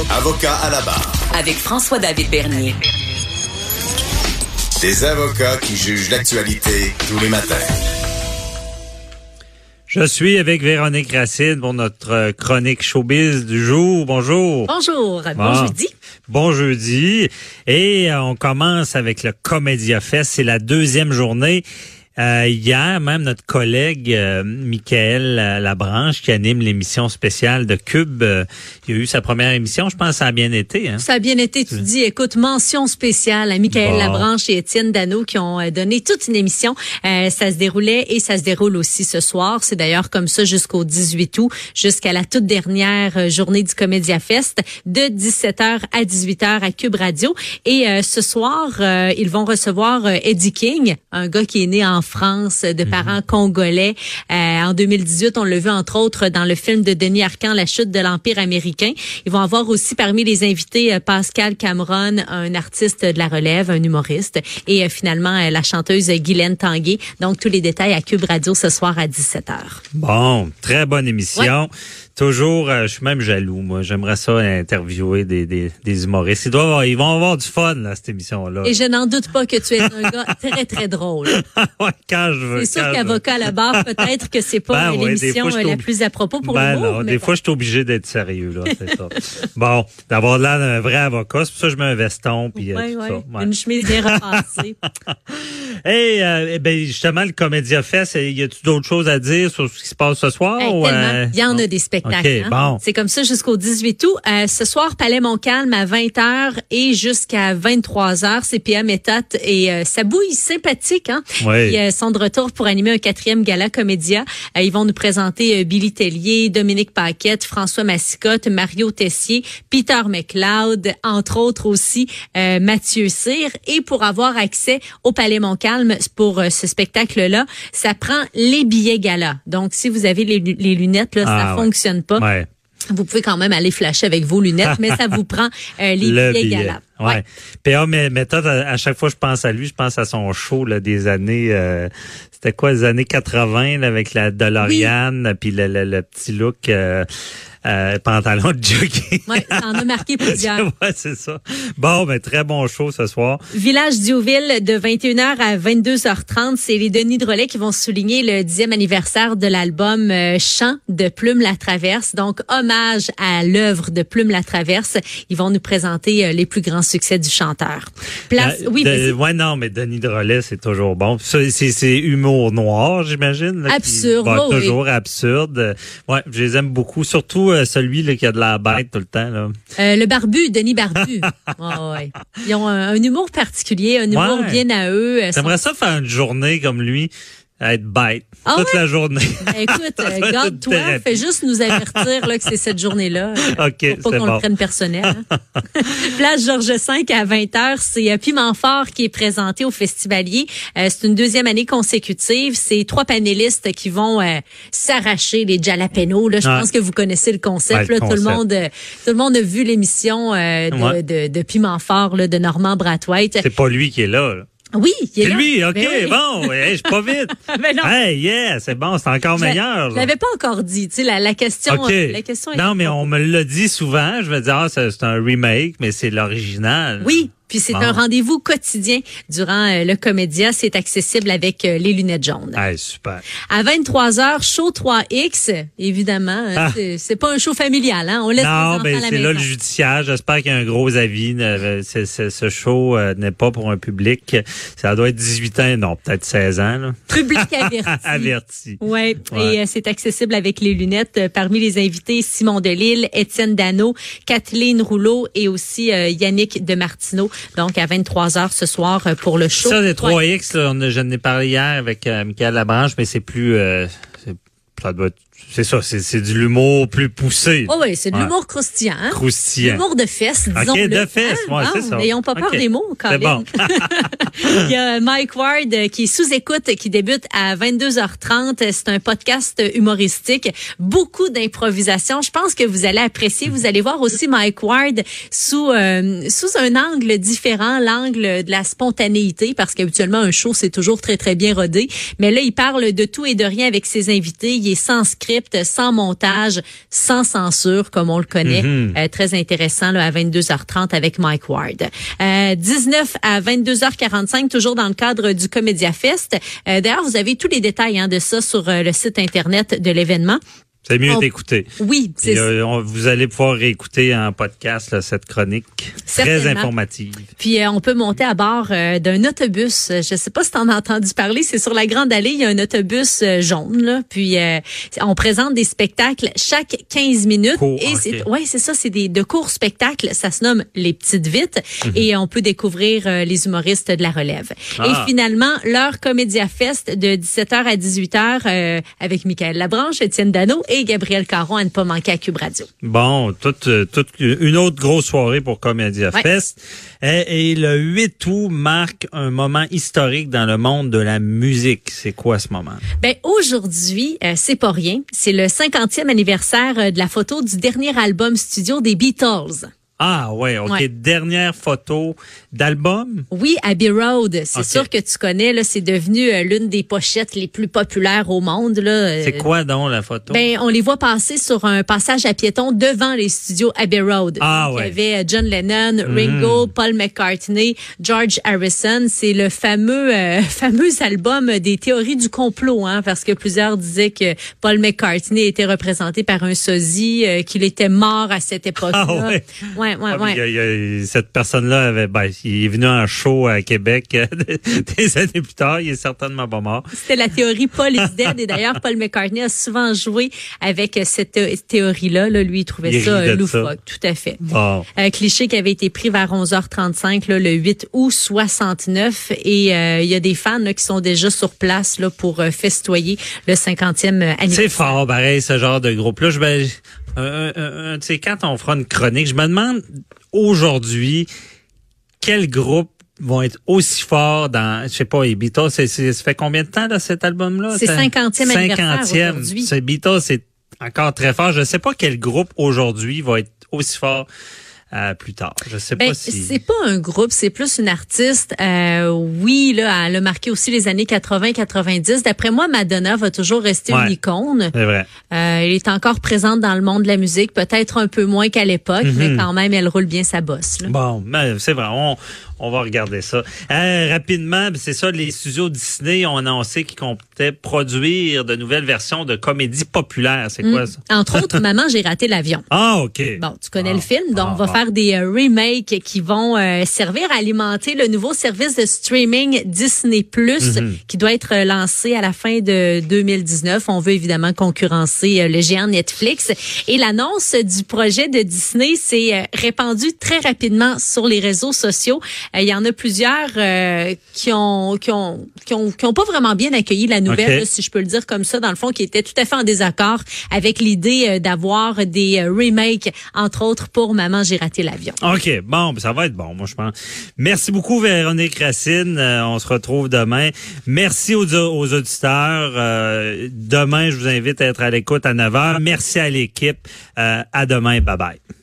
Avocat à la barre. Avec François-David Bernier. Des avocats qui jugent l'actualité tous les matins. Je suis avec Véronique Racine pour notre chronique showbiz du jour. Bonjour. Bonjour. Bon, Bon. jeudi. Bon jeudi. Et euh, on commence avec le Comédia Fest. C'est la deuxième journée. Euh, hier, même notre collègue euh, Michael euh, Labranche, qui anime l'émission spéciale de Cube, euh, il a eu sa première émission. Je pense que ça a bien été. Hein? Ça a bien été, tu dis. Écoute, mention spéciale à Michael Bon. Labranche et Étienne Dano qui ont euh, donné toute une émission. Euh, ça se déroulait et ça se déroule aussi ce soir. C'est d'ailleurs comme ça jusqu'au 18 août, jusqu'à la toute dernière journée du Comédia Fest de 17h à 18h à Cube Radio. Et euh, ce soir, euh, ils vont recevoir Eddie King, un gars qui est né en France de parents congolais. Euh, en 2018, on l'a vu entre autres dans le film de Denis Arcand, La chute de l'Empire américain. Ils vont avoir aussi parmi les invités euh, Pascal Cameron, un artiste de la relève, un humoriste, et euh, finalement euh, la chanteuse Guylaine Tanguay. Donc tous les détails à Cube Radio ce soir à 17h. Bon, très bonne émission. Toujours, euh, je suis même jaloux, moi. J'aimerais ça interviewer des, des, des humoristes. Ils, doivent avoir- ils vont avoir du fun, là, cette émission-là. Et je n'en doute pas que tu es un gars très très drôle. ouais, quand je veux. C'est sûr qu'avocat à la barre, peut-être que c'est pas Ben euh, ouais, l'émission euh, la plus à propos pour ben l'humour. non, des fois, je suis obligé d'être sérieux, là, c'est ça. Bon, d'avoir l'air d'un vrai avocat, c'est pour ça que je mets un veston, puis euh, Ouais, tout ouais. ça. Ouais. Une chemise bien repassée. Hey, euh, eh ben, justement, le Comédia Fest, y a-tu d'autres choses à dire sur ce qui se passe ce soir? Hey, ou, euh, Il y en a des spectacles. OK, hein. bon. C'est comme ça jusqu'au 18 août. Euh, ce soir, Palais Montcalm à 20h et jusqu'à 23h. CPA méthode et euh, ça bouille sympathique. Hein? Oui. Ils euh, sont de retour pour animer un quatrième gala comédia. Euh, ils vont nous présenter euh, Billy Tellier, Dominique Paquette, François Massicotte, Mario Tessier, Peter McLeod, entre autres aussi euh, Mathieu Cyr. Et pour avoir accès au Palais Montcalm pour euh, ce spectacle-là, ça prend les billets gala. Donc, si vous avez les, lu- les lunettes, là, Ah, ça ouais. fonctionne pas. Ouais. Vous pouvez quand même aller flasher avec vos lunettes, mais ça vous prend euh, les le billets billet. gala. Ouais. PA mais méthode à, à chaque fois que je pense à lui, je pense à son show là, des années euh, c'était quoi les années 80 là, avec la DeLorean puis le, le, le petit look euh, euh, pantalon de jogging. Ouais, ça en a marqué plusieurs. ouais, c'est ça. Bon, ben très bon show ce soir. Village Diouville de 21h à 22h30, c'est les Denis Drolet qui vont souligner le 10e anniversaire de l'album euh, Chant de Plume la Traverse. Donc hommage à l'œuvre de Plume la Traverse. Ils vont nous présenter euh, les plus grands succès du chanteur. Place Euh, oui, de- vas-y. ouais, non, mais Denis Drolet, c'est toujours bon. Ça, C'est humour noir, j'imagine. qui- Absurde, oui, oui. toujours absurde. Ouais, je les aime beaucoup. Surtout euh, celui là, qui a de la bête tout le temps. Là. Euh, le barbu, Denis Barbu. Ouais, ouais. Ils ont un, un humour particulier, un humour Ouais. bien à eux. Euh, J'aimerais ça faire une journée comme lui, être bête Ah toute la journée. Ben, écoute, euh, garde-toi, fais juste nous avertir là, que c'est cette journée-là. euh, OK, Pour pas qu'on bon. le prenne personnel. hein. Place Georges V à 20h, c'est euh, Piment Fort qui est présenté au Festivalier. Euh, c'est une deuxième année consécutive. C'est trois panélistes qui vont euh, s'arracher les jalapenos. Là, je pense que vous connaissez le concept. Ouais, le là, Tout le monde, tout le monde a vu l'émission de, Ouais. de, de Piment Fort là, de Normand Brathwaite. C'est pas lui qui est là. là. Oui, il est là. lui, OK, Ben oui. bon, hey, je suis pas vite. Ben non. hey, yeah, c'est bon, c'est encore Je meilleur. Je l'avais pas encore dit. Tu sais, la, la question, OK. euh, la question. est- non, mais on me l'a dit souvent. Je me dis, ah, c'est un remake, mais c'est l'original. Oui, puis c'est Bon. un rendez-vous quotidien durant euh, le Comédia. C'est accessible avec euh, les lunettes jaunes. Hey, super. À 23h, show 3X, évidemment. hein, Ah. c'est- pas un show familial, hein? On laisse Non, ben c'est là le judiciaire. J'espère qu'il y a un gros avis. Euh, ce show n'est pas pour un public. Ça doit être 18 ans, non, peut-être 16 ans. Là. Public averti. Averti. Ouais, Ouais. et c'est accessible avec les lunettes. Parmi les invités, Simon Delille, Étienne Dano, Kathleen Rouleau et aussi euh, Yannick de Martineau. Donc à 23h ce soir euh, pour le show. Ça, les Ouais. 3X, là, on a- je n'ai parlé hier avec euh, Michael Labranche, mais c'est plus... euh, ça doit être- c'est ça, c'est c'est du l'humour plus poussé. Oh oui, c'est de Ouais. l'humour croustillant. Hein? Croustillant. L'humour de fesses, disons. de fesses, ouais, c'est ça. N'ayons pas peur OK. des mots, C'est Colin. bon. Il y a Mike Ward qui est sous écoute, qui débute à 22h30. C'est un podcast humoristique. Beaucoup d'improvisation. Je pense que vous allez apprécier. Vous allez voir aussi Mike Ward sous euh, sous un angle différent, l'angle de la spontanéité, parce qu'habituellement un show c'est toujours très très bien rodé. Mais là, il parle de tout et de rien avec ses invités. Il est sans script. Script, sans montage, sans censure, comme on le connaît. Mhm. Euh, très intéressant là, à 22h30 avec Mike Ward. Euh, 19 à 22h45, toujours dans le cadre du Comédia Fest. Euh, D'ailleurs, vous avez tous les détails hein, de ça sur euh, le site Internet de l'événement. C'est mieux On- d'écouter. Oui, c'est euh, vous allez pouvoir réécouter en podcast là, cette chronique très informative. Puis euh, on peut monter à bord euh, d'un autobus. Je sais pas si tu en as entendu parler. C'est sur la Grande Allée. Il y a un autobus euh, jaune. Là. Puis on présente des spectacles chaque 15 minutes. Court, et c'est ouais, c'est ça. C'est des de courts spectacles. Ça se nomme les petites vites. Et on peut découvrir les humoristes de la relève. Ah. Et finalement leur Comédia Fest de 17h à 18h euh, avec Michael Labranche, Étienne Dano et Gabriel Caron à ne pas manquer à Cube Radio. Bon, toute, euh, toute une autre grosse soirée pour Comédia Ouais. Fest. Et, et le 8 août marque un moment historique dans le monde de la musique. C'est quoi ce moment? Ben aujourd'hui, euh, c'est pas rien. C'est le 50e anniversaire euh, de la photo du dernier album studio des Beatles. Ah ouais, ok. Ouais. Dernière photo d'album? Oui, Abbey Road. C'est sûr que tu connais. Là, c'est devenu euh, l'une des pochettes les plus populaires au monde. Là. Euh, C'est quoi donc la photo? Ben, on les voit passer sur un passage à piétons devant les studios Abbey Road. Ah, Donc, ouais. Il y avait euh, John Lennon, Ringo, Paul McCartney, George Harrison. C'est le fameux euh, fameux album des théories du complot, hein, parce que plusieurs disaient que Paul McCartney était représenté par un sosie, euh, qu'il était mort à cette époque-là. Ah, ouais. ouais, ouais, Ah, ouais. puis, il y a- il y a- cette personne-là avait, ben, il est venu en show à Québec euh, des années plus tard. Il est certainement pas mort. C'était la théorie Paul is dead. Et d'ailleurs, Paul McCartney a souvent joué avec euh, cette thé- théorie-là. Là, lui, il trouvait Il ça euh, loufoque. ça. Tout à fait. Bon. Un cliché qui avait été pris vers 11h35 là, le 8 août 69 et euh, il y a des fans là, qui sont déjà sur place là, pour euh, festoyer le 50e anniversaire. C'est fort, pareil, ce genre de groupe-là. Je un, un, un de ces quatre, on fera une chronique. Je me demande aujourd'hui quel groupe vont être aussi forts dans, je sais pas, les Beatles, c'est, c'est- ça fait combien de temps, là, cet album-là? C'est 50e anniversaire 50e. aujourd'hui. C'est Beatles, c'est encore très fort. Je sais pas quel groupe aujourd'hui va être aussi fort euh, plus tard. Je sais Ben, pas si... c'est pas un groupe, c'est plus une artiste. Euh, oui, là, elle a marqué aussi les années 80-90. D'après moi, Madonna va toujours rester Ouais. une icône. C'est vrai. Euh, elle est encore présente dans le monde de la musique, peut-être un peu moins qu'à l'époque, Mhm. mais quand même, elle roule bien sa bosse. là. Bon, ben, c'est vrai, on, on va regarder ça. Euh, rapidement, ben, c'est ça, les studios Disney ont annoncé qu'ils comptaient produire de nouvelles versions de comédies populaires. C'est quoi ça? Entre autres, Maman, j'ai raté l'avion. Ah, OK. Bon, tu connais Ah, le film, donc ah, on va ah. faire des euh, remakes qui vont euh, servir à alimenter le nouveau service de streaming Disney Plus Mhm. qui doit être euh, lancé à la fin de 2019. On veut évidemment concurrencer le géant Netflix et l'annonce du projet de Disney s'est répandue très rapidement sur les réseaux sociaux. Euh, Il y en a plusieurs euh, qui ont qui ont qui ont qui ont pas vraiment bien accueilli la nouvelle, là, si je peux le dire comme ça, dans le fond, qui étaient tout à fait en désaccord avec l'idée euh, d'avoir des remakes, entre autres pour Maman, j'ai raté l'avion. OK, bon, ben, ça va être bon, moi, je pense. Merci beaucoup, Véronique Racine. Euh, on se retrouve demain. Merci aux, aux auditeurs. Euh, demain, je vous invite à être à l'écoute à 9h. Merci à l'équipe. Euh, à demain. Bye-bye.